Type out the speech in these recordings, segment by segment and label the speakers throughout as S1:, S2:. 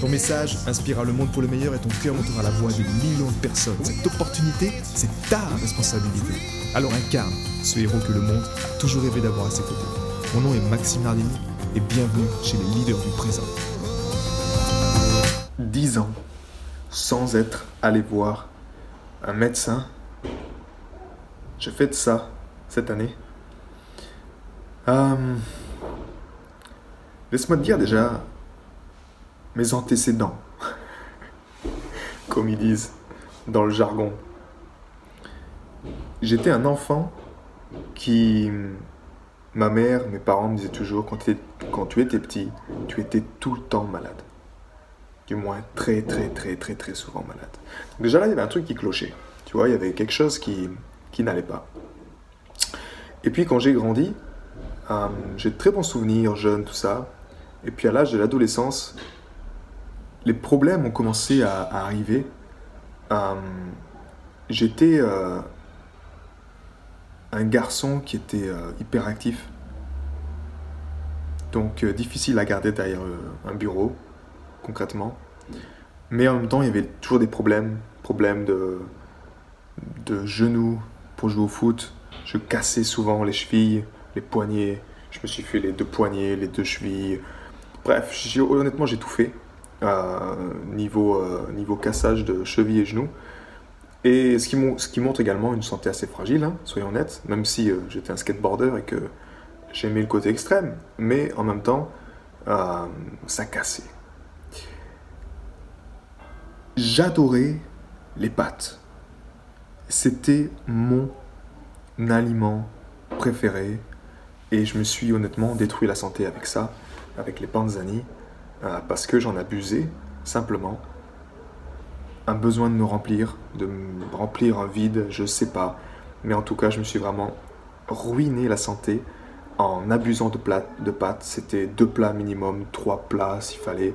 S1: Ton message inspirera le monde pour le meilleur et ton cœur montera la voix de millions de personnes. Cette opportunité, c'est ta responsabilité. Alors incarne ce héros que le monde a toujours rêvé d'avoir à ses côtés. Mon nom est Maxime Nardini et bienvenue chez les leaders du présent. 10 ans sans être allé voir un médecin. Fais de ça cette année. Euh, Laisse-moi te dire déjà mes antécédents, comme ils disent dans le jargon. J'étais un enfant qui, ma mère, mes parents me disaient toujours, quand, tu étais petit, tu étais tout le temps malade. Du moins très très très très très souvent malade. déjà là, il y avait un truc qui clochait. Tu vois, il y avait quelque chose qui, qui n'allait pas. Et puis quand j'ai grandi, euh, j'ai de très bons souvenirs, jeune, tout ça. Et puis à l'âge de l'adolescence, les problèmes ont commencé à, arriver. Euh, j'étais euh, un garçon qui était euh, hyperactif. Donc difficile à garder derrière un bureau, concrètement. Mais en même temps, il y avait toujours des problèmes. Problèmes de, de genoux pour jouer au foot. Je cassais souvent les chevilles, les poignets. Je me suis fait les deux poignets, les deux chevilles. Bref, honnêtement, j'ai tout fait niveau, euh, niveau cassage de cheville et genoux. Et ce qui, montre également une santé assez fragile, hein, soyons honnêtes, même si euh, j'étais un skateboarder et que j'aimais le côté extrême, mais en même temps, euh, ça cassait. J'adorais les pâtes. C'était mon aliment préféré et je me suis honnêtement détruit la santé avec ça, avec les panzani. Euh, parce que j'en abusais, simplement. Un besoin de me remplir, de me remplir un vide, je sais pas. Mais en tout cas, je me suis vraiment ruiné la santé en abusant de, plats, de pâtes. C'était deux plats minimum, trois plats s'il fallait.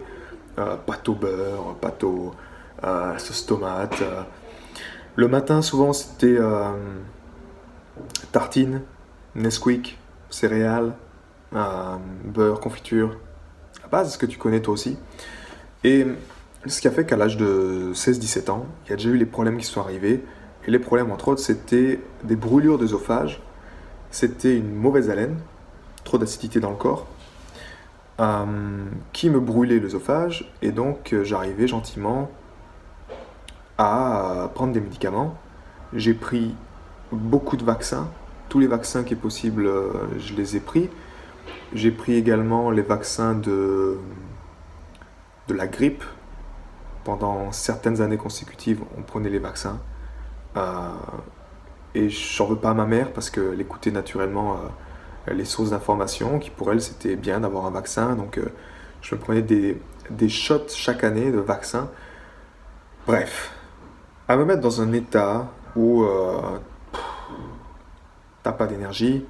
S1: Euh, pâte au beurre, pâte au euh, sauce tomate. Euh. Le matin, souvent, c'était tartine, Nesquik, céréales, beurre, confiture, base que tu connais toi aussi. Et ce qui a fait qu'à l'âge de 16-17 ans, il y a déjà eu les problèmes qui sont arrivés. Et les problèmes, entre autres, c'était des brûlures d'œsophage, c'était une mauvaise haleine, trop d'acidité dans le corps, euh, qui me brûlait l'œsophage. Et donc, euh, j'arrivais gentiment à prendre des médicaments. J'ai pris beaucoup de vaccins. Tous les vaccins qui est possible, euh, je les ai pris. J'ai pris également les vaccins de, de la grippe. Pendant certaines années consécutives, on prenait les vaccins. Euh, et j'en veux pas à ma mère parce qu'elle écoutait naturellement euh, les sources d'information, qui pour elle c'était bien d'avoir un vaccin. Donc euh, je me prenais des, des shots chaque année de vaccins. Bref, à me mettre dans un état où t'as pas d'énergie,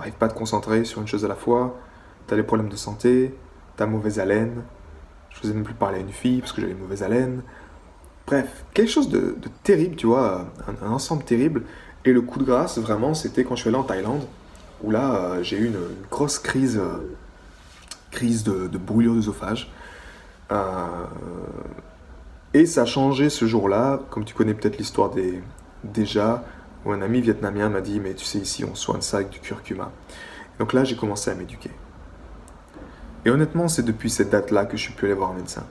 S1: t'arrives pas à te concentrer sur une chose à la fois, t'as des problèmes de santé, t'as mauvaise haleine, je faisais même plus parler à une fille parce que j'avais mauvaise haleine. Bref, quelque chose de, terrible, tu vois, un, ensemble terrible. Et le coup de grâce, vraiment, c'était quand je suis allé en Thaïlande, où là, euh, j'ai eu une, grosse crise, euh, crise de, de brûlure d'œsophage. Euh, et ça a changé ce jour-là, comme tu connais peut-être l'histoire des déjà, où un ami vietnamien m'a dit Mais tu sais, ici, on soigne ça avec du curcuma. Donc là, j'ai commencé à m'éduquer. Et honnêtement, c'est depuis cette date-là que je suis pu aller voir un médecin.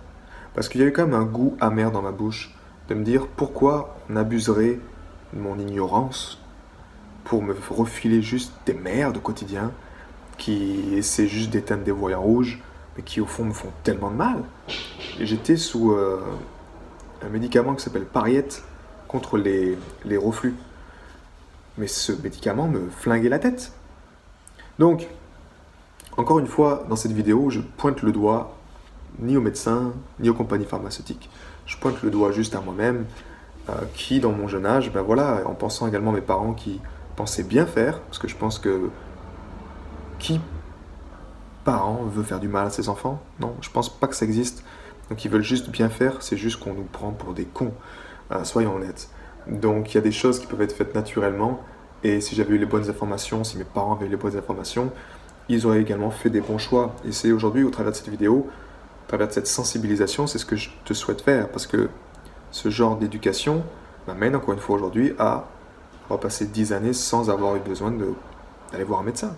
S1: Parce qu'il y a eu quand même un goût amer dans ma bouche de me dire pourquoi on abuserait de mon ignorance pour me refiler juste des merdes au quotidien qui essaient juste d'éteindre des voyants rouges, mais qui au fond me font tellement de mal. J'étais sous euh, un médicament qui s'appelle Pariette contre les reflux mais ce médicament me flinguait la tête. Donc, encore une fois, dans cette vidéo, je pointe le doigt ni aux médecins, ni aux compagnies pharmaceutiques. je pointe le doigt juste à moi-même, euh, qui dans mon jeune âge, ben voilà, en pensant également à mes parents qui pensaient bien faire, parce que je pense que qui parent veut faire du mal à ses enfants? Non, je pense pas que ça existe. Donc ils veulent juste bien faire, c'est juste qu'on nous prend pour des cons. Euh, soyons honnêtes. Donc il y a des choses qui peuvent être faites naturellement, et si j'avais eu les bonnes informations, si mes parents avaient eu les bonnes informations, ils auraient également fait des bons choix. Et c'est aujourd'hui, au travers de cette vidéo, au travers de cette sensibilisation, c'est ce que je te souhaite faire, parce que ce genre d'éducation m'amène encore une fois aujourd'hui à repasser 10 années sans avoir eu besoin d'aller voir un médecin.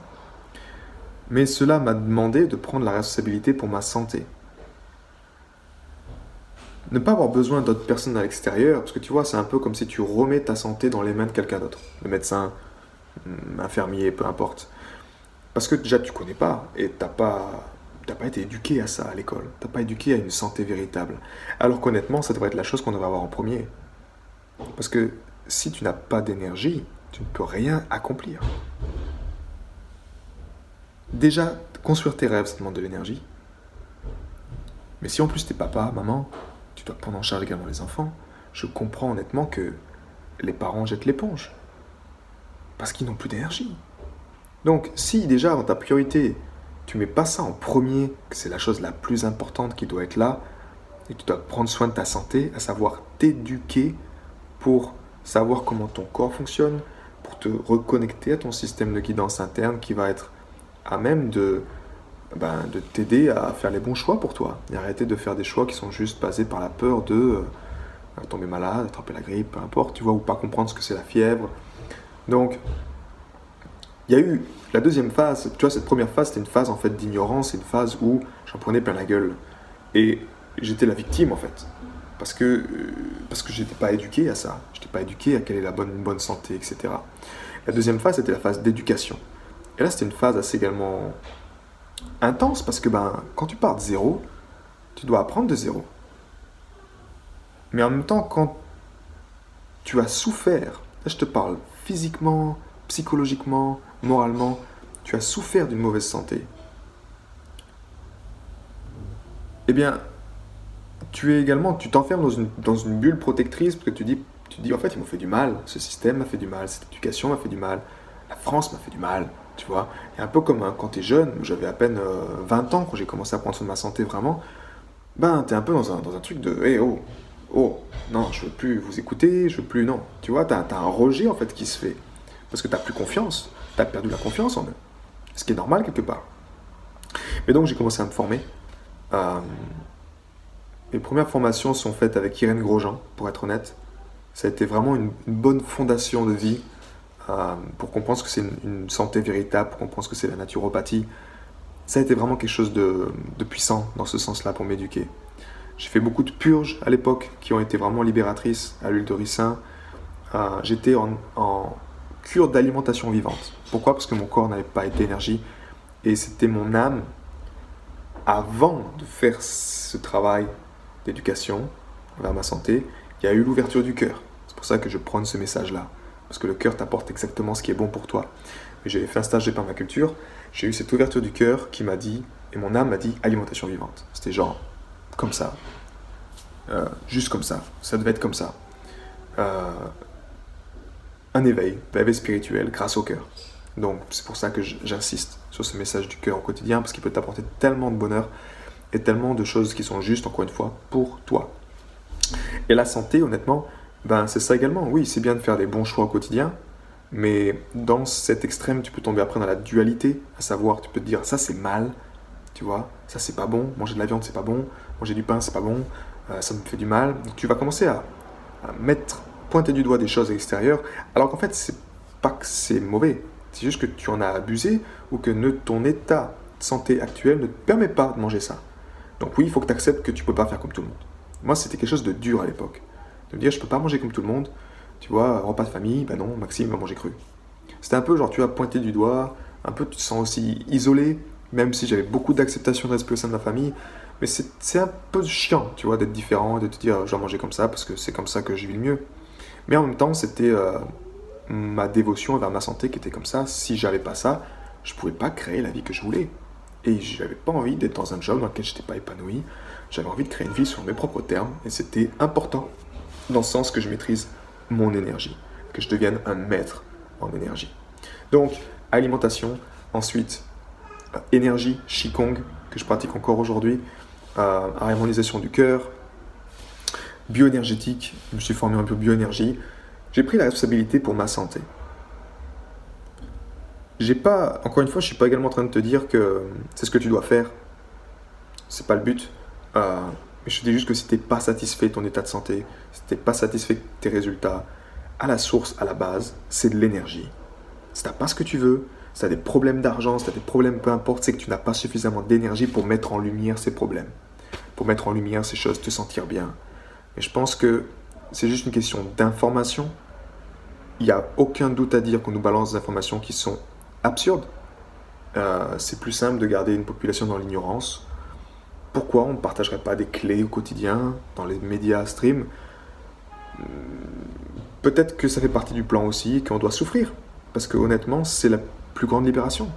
S1: Mais cela m'a demandé de prendre la responsabilité pour ma santé. Ne pas avoir besoin d'autres personnes à l'extérieur, parce que tu vois, c'est un peu comme si tu remets ta santé dans les mains de quelqu'un d'autre. Le médecin, infirmier, peu importe. Parce que déjà, tu connais pas et t'as pas, pas été éduqué à ça à l'école. T'as pas éduqué à une santé véritable. Alors qu'honnêtement, ça devrait être la chose qu'on devrait avoir en premier. Parce que si tu n'as pas d'énergie, tu ne peux rien accomplir. Déjà, construire tes rêves, ça demande de l'énergie. Mais si en plus t'es papa, maman, tu dois prendre en charge également les enfants, je comprends honnêtement que les parents jettent l'éponge. Parce qu'ils n'ont plus d'énergie. Donc, si déjà dans ta priorité, tu mets pas ça en premier, que c'est la chose la plus importante qui doit être là, et tu dois prendre soin de ta santé, à savoir t'éduquer pour savoir comment ton corps fonctionne, pour te reconnecter à ton système de guidance interne qui va être à même de, ben, de t'aider à faire les bons choix pour toi. Et arrêter de faire des choix qui sont juste basés par la peur de euh, tomber malade, attraper la grippe, peu importe, tu vois, ou pas comprendre ce que c'est la fièvre. Donc, il y a eu la deuxième phase, tu vois, cette première phase, c'était une phase en fait d'ignorance, une phase où j'en prenais plein la gueule. Et j'étais la victime en fait. Parce que, euh, parce que j'étais pas éduqué à ça. Je n'étais pas éduqué à quelle est la bonne, bonne santé, etc. La deuxième phase, c'était la phase d'éducation. Et là, c'était une phase assez également intense parce que ben, quand tu pars de zéro, tu dois apprendre de zéro. Mais en même temps, quand tu as souffert, là je te parle physiquement, psychologiquement, moralement, tu as souffert d'une mauvaise santé, eh bien, tu es également, tu t'enfermes dans une, bulle protectrice parce que tu dis, tu dis en fait, ils m'ont fait du mal, ce système m'a fait du mal, cette éducation m'a fait du mal, la France m'a fait du mal, tu vois. Et un peu comme hein, quand tu es jeune, j'avais à peine 20 euh, ans quand j'ai commencé à prendre soin de ma santé vraiment, ben, tu es un peu dans un, dans un truc de, hé, oh, oh, non, je veux plus vous écouter, je veux plus, non. Tu vois, tu as, un rejet en fait qui se fait. Parce que tu plus confiance, tu as perdu la confiance en eux. Ce qui est normal quelque part. Mais donc j'ai commencé à me former. Euh, mes premières formations sont faites avec Irène Grosjean, pour être honnête. Ça a été vraiment une, bonne fondation de vie pour comprendre ce que c'est une, santé véritable, pour comprendre ce que c'est la naturopathie. Ça a été vraiment quelque chose de, puissant dans ce sens-là pour m'éduquer. J'ai fait beaucoup de purges à l'époque qui ont été vraiment libératrices à l'huile de ricin. Euh, j'étais en, cure d'alimentation vivante. Pourquoi? Parce que mon corps n'avait pas été et c'était mon âme avant de faire ce travail d'éducation vers ma santé, il y a eu l'ouverture du cœur. C'est pour ça que je prends ce message-là. Parce que le cœur t'apporte exactement ce qui est bon pour toi. J'avais fait un stage de permaculture, j'ai eu cette ouverture du cœur qui m'a dit, et mon âme m'a dit alimentation vivante. C'était genre comme ça. Euh, juste comme ça. Ça devait être comme ça. Euh, un éveil, un éveil spirituel grâce au cœur. Donc c'est pour ça que j'insiste sur ce message du cœur au quotidien, parce qu'il peut t'apporter tellement de bonheur et tellement de choses qui sont justes, encore une fois, pour toi. Et la santé, honnêtement, ben, c'est ça également. Oui, c'est bien de faire des bons choix au quotidien, mais dans cet extrême, tu peux tomber après dans la dualité, à savoir, tu peux te dire, ça c'est mal, tu vois, ça c'est pas bon, manger de la viande c'est pas bon, manger du pain c'est pas bon, euh, ça me fait du mal. tu vas commencer à, mettre, pointer du doigt des choses extérieures, alors qu'en fait, c'est pas que c'est mauvais, c'est juste que tu en as abusé ou que ton état de santé actuel ne te permet pas de manger ça. Donc oui, il faut que tu acceptes que tu peux pas faire comme tout le monde. Moi, c'était quelque chose de dur à l'époque. De me dire, je peux pas manger comme tout le monde. Tu vois, repas de famille, ben non, Maxime va manger cru. C'était un peu genre, tu as pointé du doigt, un peu tu te sens aussi isolé, même si j'avais beaucoup d'acceptation de respect au sein de ma famille. Mais c'est un peu chiant, tu vois, d'être différent de te dire, je dois manger comme ça parce que c'est comme ça que je vis le mieux. Mais en même temps, c'était euh, ma dévotion vers ma santé qui était comme ça. Si j'avais pas ça, je pouvais pas créer la vie que je voulais. Et j'avais pas envie d'être dans un job dans lequel j'étais pas épanoui. J'avais envie de créer une vie sur mes propres termes. Et c'était important dans le sens que je maîtrise mon énergie. Que je devienne un maître en énergie. Donc, alimentation. Ensuite, euh, énergie, Qigong, que je pratique encore aujourd'hui. Euh, harmonisation du cœur. Bioénergétique. Je me suis formé en bioénergie. J'ai pris la responsabilité pour ma santé j'ai pas, encore une fois, je suis pas également en train de te dire que c'est ce que tu dois faire. C'est pas le but. Euh, mais je te dis juste que si t'es pas satisfait de ton état de santé, si t'es pas satisfait de tes résultats, à la source, à la base, c'est de l'énergie. Si t'as pas ce que tu veux, si t'as des problèmes d'argent, si t'as des problèmes, peu importe, c'est que tu n'as pas suffisamment d'énergie pour mettre en lumière ces problèmes, pour mettre en lumière ces choses, te sentir bien. Et je pense que c'est juste une question d'information. Il n'y a aucun doute à dire qu'on nous balance des informations qui sont absurde. Euh, c'est plus simple de garder une population dans l'ignorance. Pourquoi on ne partagerait pas des clés au quotidien, dans les médias stream? Peut-être que ça fait partie du plan aussi, qu'on doit souffrir. Parce que honnêtement, c'est la plus grande libération.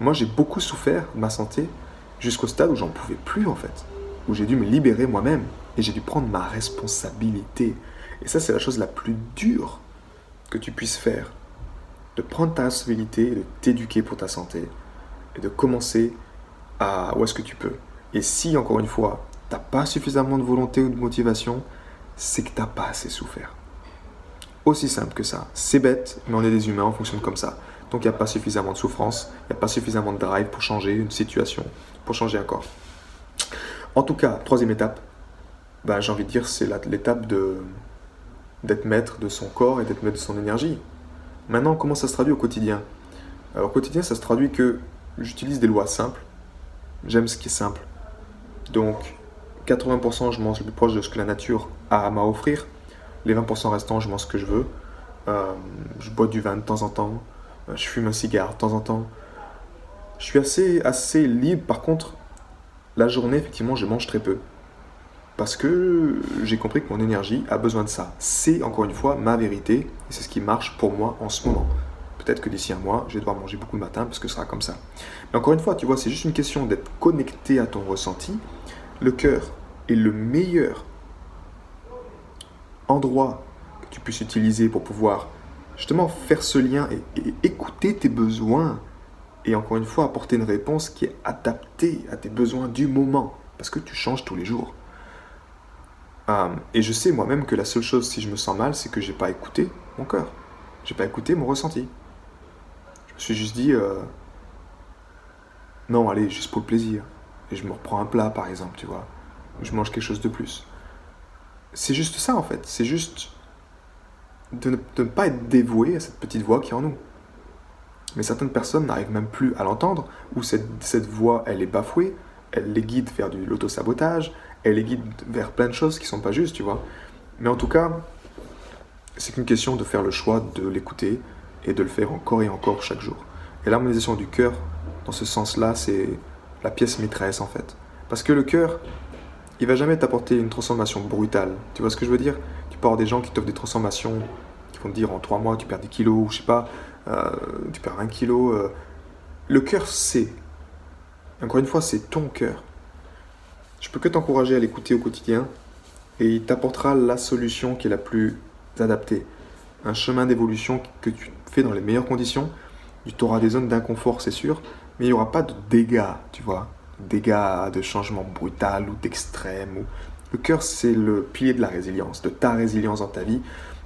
S1: Moi, j'ai beaucoup souffert de ma santé jusqu'au stade où j'en pouvais plus en fait. Où j'ai dû me libérer moi-même. Et j'ai dû prendre ma responsabilité. Et ça, c'est la chose la plus dure que tu puisses faire de prendre ta responsabilité, de t'éduquer pour ta santé et de commencer à où est-ce que tu peux. Et si, encore une fois, tu n'as pas suffisamment de volonté ou de motivation, c'est que tu n'as pas assez souffert. Aussi simple que ça. C'est bête, mais on est des humains, on fonctionne comme ça. Donc il n'y a pas suffisamment de souffrance, il n'y a pas suffisamment de drive pour changer une situation, pour changer un corps. En tout cas, troisième étape, bah, j'ai envie de dire, c'est l'étape d'être maître de son corps et d'être maître de son énergie. Maintenant, comment ça se traduit au quotidien? Alors, au quotidien, ça se traduit que j'utilise des lois simples. J'aime ce qui est simple. Donc, 80% je mange le plus proche de ce que la nature a à m'offrir. Les 20% restants, je mange ce que je veux. Euh, je bois du vin de temps en temps. Euh, je fume un cigare de temps en temps. Je suis assez, assez libre. Par contre, la journée, effectivement, je mange très peu. Parce que j'ai compris que mon énergie a besoin de ça. C'est encore une fois ma vérité et c'est ce qui marche pour moi en ce moment. Peut-être que d'ici un mois, je vais devoir manger beaucoup le matin parce que ce sera comme ça. Mais encore une fois, tu vois, c'est juste une question d'être connecté à ton ressenti. Le cœur est le meilleur endroit que tu puisses utiliser pour pouvoir justement faire ce lien et, écouter tes besoins. Et encore une fois, apporter une réponse qui est adaptée à tes besoins du moment. Parce que tu changes tous les jours. Euh, et je sais moi-même que la seule chose, si je me sens mal, c'est que j'ai pas écouté mon cœur. J'ai pas écouté mon ressenti. Je me suis juste dit, euh, non, allez, juste pour le plaisir. Et je me reprends un plat, par exemple, tu vois. je mange quelque chose de plus. C'est juste ça, en fait. C'est juste de ne, pas être dévoué à cette petite voix qui est en nous. Mais certaines personnes n'arrivent même plus à l'entendre, ou cette, cette voix, elle est bafouée, elle les guide vers de l'autosabotage, elle les guide vers plein de choses qui sont pas justes, tu vois. Mais en tout cas, c'est qu'une question de faire le choix de l'écouter et de le faire encore et encore chaque jour. Et l'harmonisation du cœur, dans ce sens-là, c'est la pièce maîtresse en fait. Parce que le cœur, il va jamais t'apporter une transformation brutale. Tu vois ce que je veux dire? Tu peux avoir des gens qui t'offrent des transformations, qui vont te dire en trois mois tu perds des kilos, ou je sais pas, euh, tu perds un kilo. Euh. Le cœur sait. Encore une fois, c'est ton cœur. Je peux que t'encourager à l'écouter au quotidien et il t'apportera la solution qui est la plus adaptée. Un chemin d'évolution que tu fais dans les meilleures conditions. Tu auras des zones d'inconfort, c'est sûr, mais il n'y aura pas de dégâts, tu vois. Dégâts de changement brutal ou d'extrême. Le cœur, c'est le pilier de la résilience, de ta résilience dans ta vie.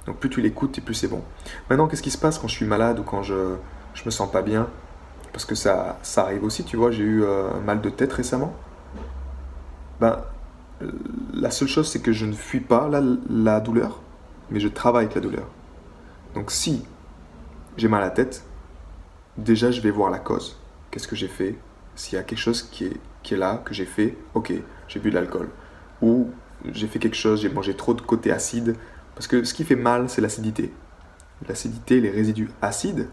S1: Donc plus tu l'écoutes et plus c'est bon. Maintenant, qu'est-ce qui se passe quand je suis malade ou quand je, je me sens pas bien? Parce que ça, ça arrive aussi, tu vois, j'ai eu euh, mal de tête récemment ben, la seule chose, c'est que je ne fuis pas la, la douleur, mais je travaille avec la douleur. Donc si j'ai mal à la tête, déjà je vais voir la cause. Qu'est-ce que j'ai fait? S'il y a quelque chose qui est, qui est là, que j'ai fait, ok, j'ai bu de l'alcool. Ou j'ai fait quelque chose, j'ai mangé trop de côté acide. Parce que ce qui fait mal, c'est l'acidité. L'acidité, les résidus acides,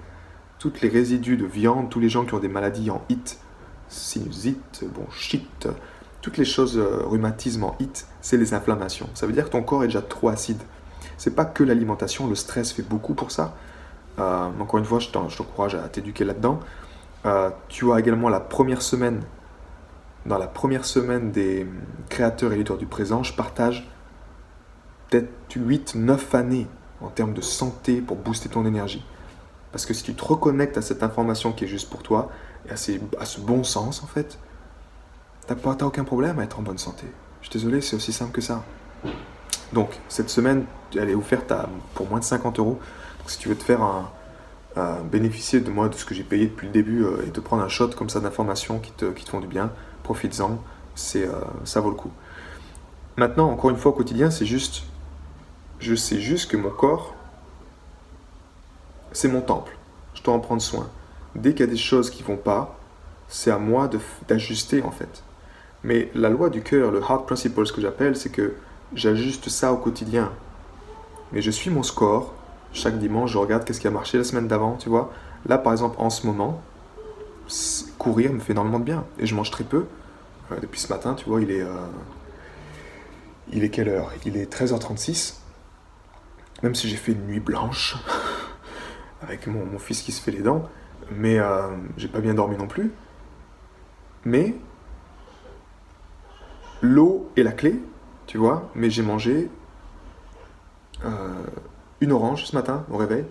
S1: toutes les résidus de viande, tous les gens qui ont des maladies en HIT, sinusite, bronchite, toutes les choses euh, rhumatisme en HIT, c'est les inflammations. Ça veut dire que ton corps est déjà trop acide. C'est pas que l'alimentation, le stress fait beaucoup pour ça. Euh, encore une fois, je t'encourage à t'éduquer là-dedans. Euh, tu as également la première semaine. Dans la première semaine des créateurs et éditeurs du présent, je partage peut-être 8-9 années en termes de santé pour booster ton énergie. Parce que si tu te reconnectes à cette information qui est juste pour toi, et à, ce bon sens en fait, tu n'as aucun problème à être en bonne santé. Je suis désolé, c'est aussi simple que ça. Donc, cette semaine, elle est offerte à, pour moins de 50 euros. si tu veux te faire un, bénéficier de moi, de ce que j'ai payé depuis le début, euh, et te prendre un shot comme ça d'informations qui te, qui te font du bien, profites-en, euh, ça vaut le coup. Maintenant, encore une fois, au quotidien, c'est juste, je sais juste que mon corps, c'est mon temple. Je dois en prendre soin. Dès qu'il y a des choses qui vont pas, c'est à moi d'ajuster en fait. Mais la loi du cœur, le heart principle, ce que j'appelle, c'est que j'ajuste ça au quotidien. Mais je suis mon score. Chaque dimanche, je regarde qu'est-ce qui a marché la semaine d'avant, tu vois. Là, par exemple, en ce moment, courir me fait énormément de bien. Et je mange très peu. Euh, depuis ce matin, tu vois, il est. Euh, il est quelle heure? Il est 13h36. Même si j'ai fait une nuit blanche, avec mon, fils qui se fait les dents. Mais euh, j'ai pas bien dormi non plus. Mais l'eau est la clé, tu vois. Mais j'ai mangé une orange ce matin au réveil,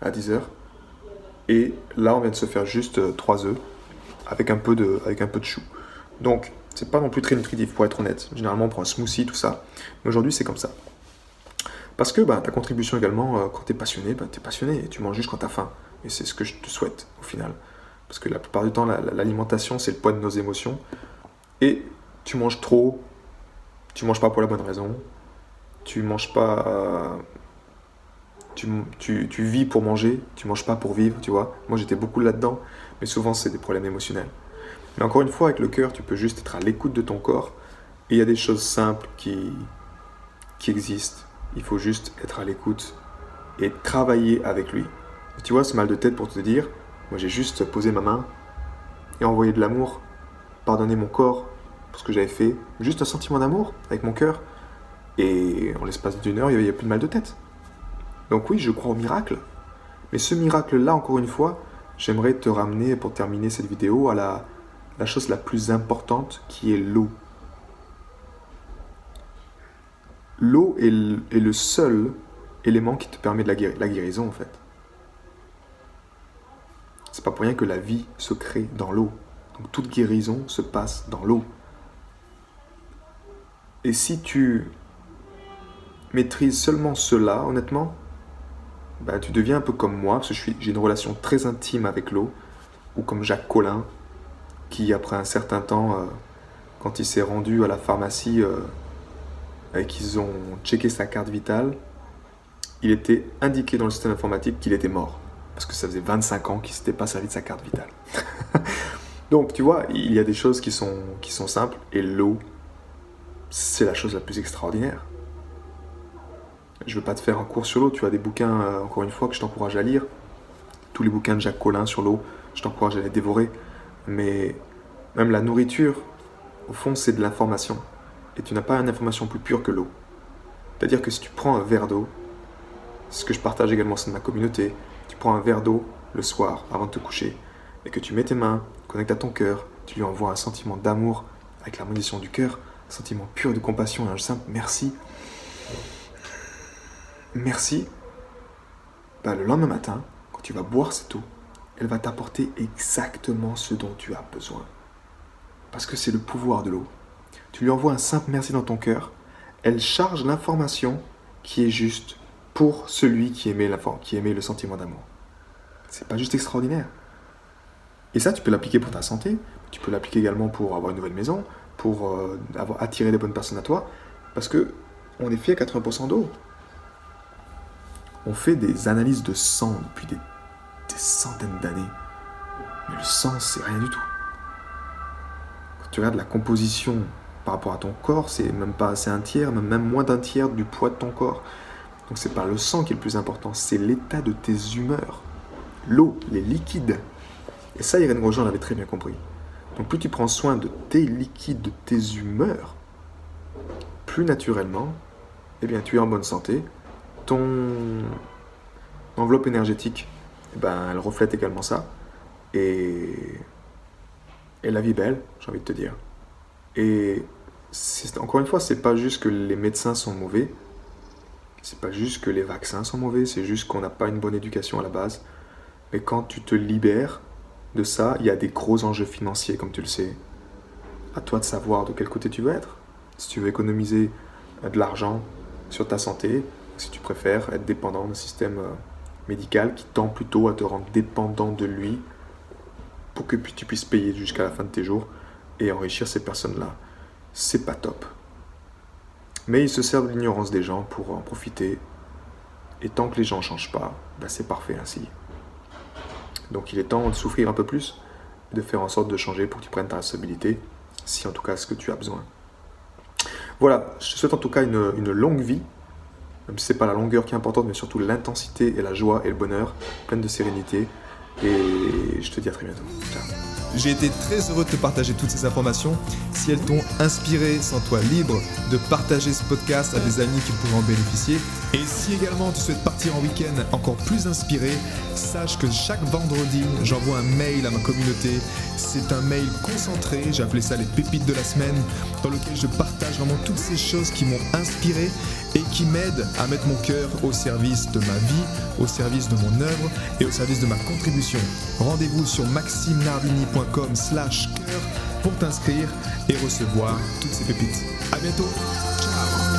S1: à 10h. Et là, on vient de se faire juste 3 œufs avec un peu de, avec chou. Donc, c'est pas non plus très nutritif pour être honnête. Généralement, on prend un smoothie, tout ça. Mais aujourd'hui, c'est comme ça. Parce que bah, ta contribution également, euh, quand tu es passionné, bah, tu passionné et tu manges juste quand tu as faim. Et c'est ce que je te souhaite au final. Parce que la plupart du temps, l'alimentation, c'est le poids de nos émotions. Et tu manges trop, tu manges pas pour la bonne raison, tu manges pas. Tu, vis pour manger, tu manges pas pour vivre, tu vois. Moi, j'étais beaucoup là-dedans, mais souvent, c'est des problèmes émotionnels. Mais encore une fois, avec le cœur, tu peux juste être à l'écoute de ton corps. Il y a des choses simples qui, qui existent. Il faut juste être à l'écoute et travailler avec lui. tu vois, ce mal de tête pour te dire, moi j'ai juste posé ma main et envoyé de l'amour, pardonné mon corps pour ce que j'avais fait, juste un sentiment d'amour avec mon cœur. Et en l'espace d'une heure, il n'y avait plus de mal de tête. Donc oui, je crois au miracle. Mais ce miracle-là, encore une fois, j'aimerais te ramener, pour terminer cette vidéo, à la, chose la plus importante qui est l'eau. L'eau est, le seul élément qui te permet de la, la guérison en fait. C'est pas pour rien que la vie se crée dans l'eau. Donc toute guérison se passe dans l'eau. Et si tu maîtrises seulement cela, honnêtement, bah, tu deviens un peu comme moi, parce que j'ai une relation très intime avec l'eau, ou comme Jacques Collin, qui, après un certain temps, euh, quand il s'est rendu à la pharmacie euh, et qu'ils ont checké sa carte vitale, il était indiqué dans le système informatique qu'il était mort. Parce que ça faisait 25 ans qu'il ne s'était pas servi de sa carte vitale. Donc, tu vois, il y a des choses qui sont, qui sont simples, et l'eau, c'est la chose la plus extraordinaire. Je veux pas te faire un cours sur l'eau, tu as des bouquins, euh, encore une fois, que je t'encourage à lire. Tous les bouquins de Jacques Collin sur l'eau, je t'encourage à les dévorer. Mais même la nourriture, au fond, c'est de l'information. Et tu n'as pas une information plus pure que l'eau. C'est-à-dire que si tu prends un verre d'eau, ce que je partage également au de ma communauté, tu prends un verre d'eau le soir avant de te coucher, et que tu mets tes mains, connectes à ton cœur, tu lui envoies un sentiment d'amour avec la du cœur, un sentiment pur de compassion et un simple merci. Merci. Bah, le lendemain matin, quand tu vas boire cette eau, elle va t'apporter exactement ce dont tu as besoin. Parce que c'est le pouvoir de l'eau. Tu lui envoies un simple merci dans ton cœur, elle charge l'information qui est juste pour celui qui aimait, qui aimait le sentiment d'amour. C'est pas juste extraordinaire. Et ça, tu peux l'appliquer pour ta santé, tu peux l'appliquer également pour avoir une nouvelle maison, pour euh, avoir attiré des bonnes personnes à toi, parce que on est fait à 80% d'eau. On fait des analyses de sang depuis des centaines d'années. Mais le sang, c'est rien du tout. Quand tu regardes la composition par rapport à ton corps, c'est même pas assez un tiers, même moins d'un tiers du poids de ton corps. Donc c'est pas le sang qui est le plus important, c'est l'état de tes humeurs. L'eau, les liquides. Et ça, Irène Grosjean l'avait très bien compris. Donc plus tu prends soin de tes liquides, de tes humeurs, plus naturellement, eh bien tu es en bonne santé. Ton enveloppe énergétique eh ben, elle reflète également ça. Et, et la vie est belle, j'ai envie de te dire. Et encore une fois, c'est pas juste que les médecins sont mauvais, c'est pas juste que les vaccins sont mauvais, c'est juste qu'on n'a pas une bonne éducation à la base. Mais quand tu te libères de ça, il y a des gros enjeux financiers, comme tu le sais. À toi de savoir de quel côté tu veux être. Si tu veux économiser euh, de l'argent sur ta santé, si tu préfères être dépendant d'un système euh, médical qui tend plutôt à te rendre dépendant de lui pour que tu puisses payer jusqu'à la fin de tes jours et enrichir ces personnes-là. C'est pas top. Mais ils se servent de l'ignorance des gens pour en profiter. Et tant que les gens ne changent pas, ben c'est parfait ainsi. Donc il est temps de souffrir un peu plus de faire en sorte de changer pour que tu prennes ta responsabilité, si en tout cas ce que tu as besoin. Voilà, je te souhaite en tout cas une longue vie, même si ce n'est pas la longueur qui est importante, mais surtout l'intensité et la joie et le bonheur, pleine de sérénité. Et je te dis à très bientôt. Ciao.
S2: J'ai été très heureux de te partager toutes ces informations. Si elles t'ont inspiré, sens-toi libre de partager ce podcast à des amis qui pourraient en bénéficier. Et si également tu souhaites partir en week-end encore plus inspiré, sache que chaque vendredi, j'envoie un mail à ma communauté. C'est un mail concentré, j'ai appelé ça les pépites de la semaine, dans lequel je partage vraiment toutes ces choses qui m'ont inspiré et qui m'aident à mettre mon cœur au service de ma vie, au service de mon œuvre et au service de ma contribution. Rendez-vous sur maximenardini.com slash cœur pour t'inscrire et recevoir toutes ces pépites. A bientôt Ciao